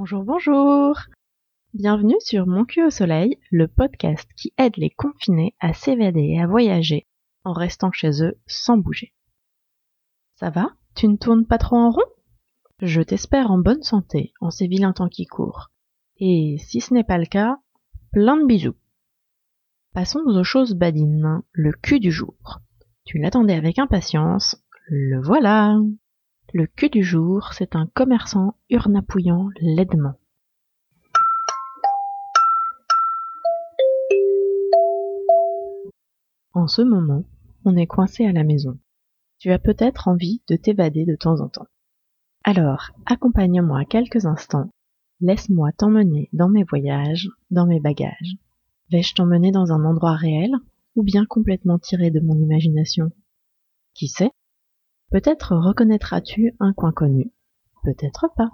Bonjour, bonjour Bienvenue sur Mon cul au soleil, le podcast qui aide les confinés à s'évader et à voyager en restant chez eux sans bouger. Ça va? Tu ne tournes pas trop en rond? Je t'espère en bonne santé en ces vilains temps qui courent. Et si ce n'est pas le cas, plein de bisous. Passons aux choses badines, le cul du jour. Tu l'attendais avec impatience, le voilà Le cul du jour, c'est un commerçant urnapouillant laidement. En ce moment, on est coincé à la maison. Tu as peut-être envie de t'évader de temps en temps. Alors, accompagne-moi quelques instants, laisse-moi t'emmener dans mes voyages, dans mes bagages. Vais-je t'emmener dans un endroit réel ou bien complètement tiré de mon imagination? Qui sait? Peut-être reconnaîtras-tu un coin connu, peut-être pas.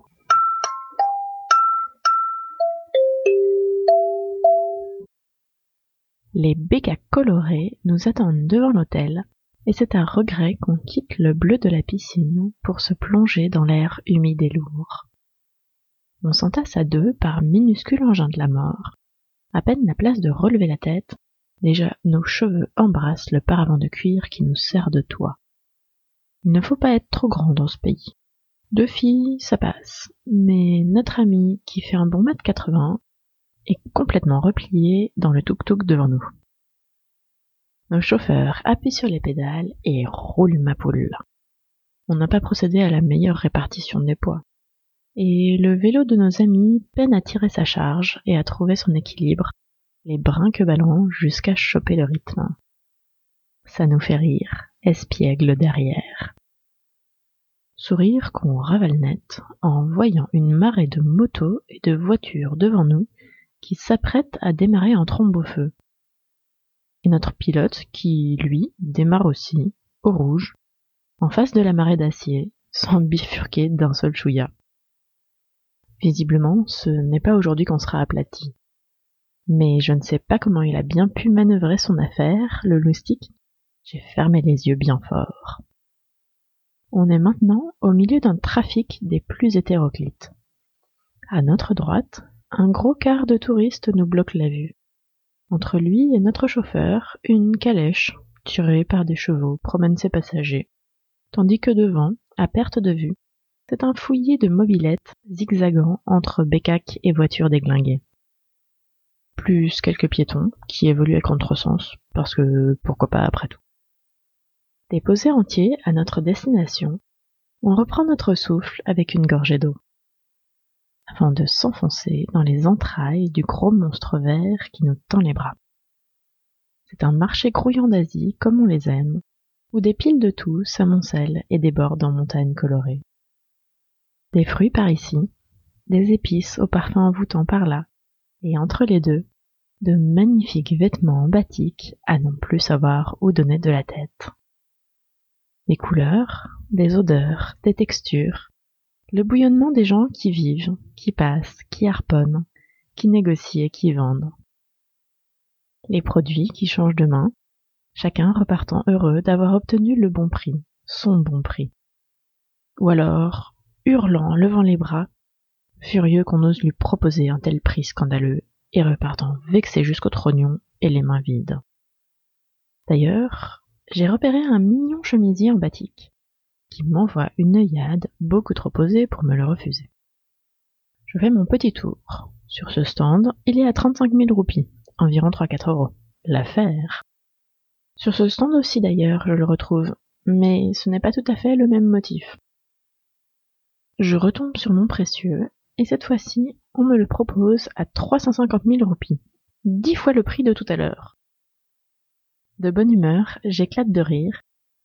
Les bécas colorés nous attendent devant l'hôtel, et c'est à regret qu'on quitte le bleu de la piscine pour se plonger dans l'air humide et lourd. On s'entasse à deux par minuscules engins de la mort. À peine la place de relever la tête, déjà nos cheveux embrassent le paravent de cuir qui nous sert de toit. Il ne faut pas être trop grand dans ce pays. Deux filles, ça passe, mais notre ami, qui fait un bon mètre quatre-vingts, est complètement replié dans le tuk-tuk devant nous. Nos chauffeurs appuient sur les pédales et roulent ma poule. On n'a pas procédé à la meilleure répartition des poids. Et le vélo de nos amis peine à tirer sa charge et à trouver son équilibre, les brinques ballons jusqu'à choper le rythme. Ça nous fait rire, espiègle derrière. Sourire qu'on ravale net en voyant une marée de motos et de voitures devant nous qui s'apprête à démarrer en trombe au feu. Et notre pilote qui, lui, démarre aussi, au rouge, en face de la marée d'acier, sans bifurquer d'un seul chouïa. Visiblement, ce n'est pas aujourd'hui qu'on sera aplati. Mais je ne sais pas comment il a bien pu manœuvrer son affaire, le loustique. J'ai fermé les yeux bien fort. On est maintenant au milieu d'un trafic des plus hétéroclites. À notre droite, un gros quart de touristes nous bloque la vue. Entre lui et notre chauffeur, une calèche, tirée par des chevaux, promène ses passagers, tandis que devant, à perte de vue, c'est un fouillis de mobilettes zigzagant entre bécaques et voitures déglinguées. Plus quelques piétons qui évoluent à contresens, parce que pourquoi pas après tout. Déposés entiers à notre destination, on reprend notre souffle avec une gorgée d'eau avant de s'enfoncer dans les entrailles du gros monstre vert qui nous tend les bras. C'est un marché grouillant d'Asie comme on les aime, où des piles de tout s'amoncellent et débordent en montagnes colorées. Des fruits par ici, des épices au parfum envoûtant par là, et entre les deux, de magnifiques vêtements en batik à non plus savoir où donner de la tête. Des couleurs, des odeurs, des textures, le bouillonnement des gens qui vivent, qui passent, qui harponnent, qui négocient et qui vendent. Les produits qui changent de main, chacun repartant heureux d'avoir obtenu le bon prix, son bon prix. Ou alors, hurlant, levant les bras, furieux qu'on ose lui proposer un tel prix scandaleux, et repartant vexé jusqu'au trognon et les mains vides. D'ailleurs, j'ai repéré un mignon chemisier en batik, qui m'envoie une œillade beaucoup trop posée pour me le refuser. Je fais mon petit tour. Sur ce stand, il est à 35 000 roupies, environ 3-4 euros. L'affaire. Sur ce stand aussi d'ailleurs, je le retrouve, mais ce n'est pas tout à fait le même motif. Je retombe sur mon précieux, et cette fois-ci, on me le propose à 350 000 roupies, dix fois le prix de tout à l'heure. De bonne humeur, j'éclate de rire,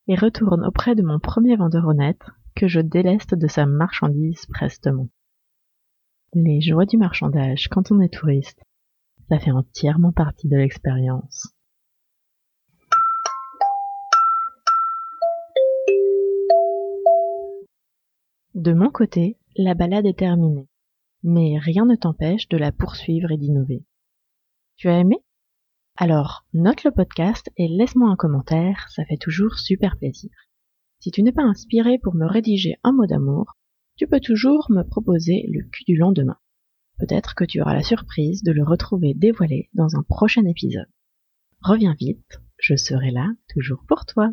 et retourne auprès de mon premier vendeur honnête, que je déleste de sa marchandise prestement. Les joies du marchandage quand on est touriste, ça fait entièrement partie de l'expérience. De mon côté, la balade est terminée, mais rien ne t'empêche de la poursuivre et d'innover. Tu as aimé? Alors, note le podcast et laisse-moi un commentaire, ça fait toujours super plaisir. Si tu n'es pas inspiré pour me rédiger un mot d'amour, tu peux toujours me proposer le cul du lendemain. Peut-être que tu auras la surprise de le retrouver dévoilé dans un prochain épisode. Reviens vite, je serai là toujours pour toi.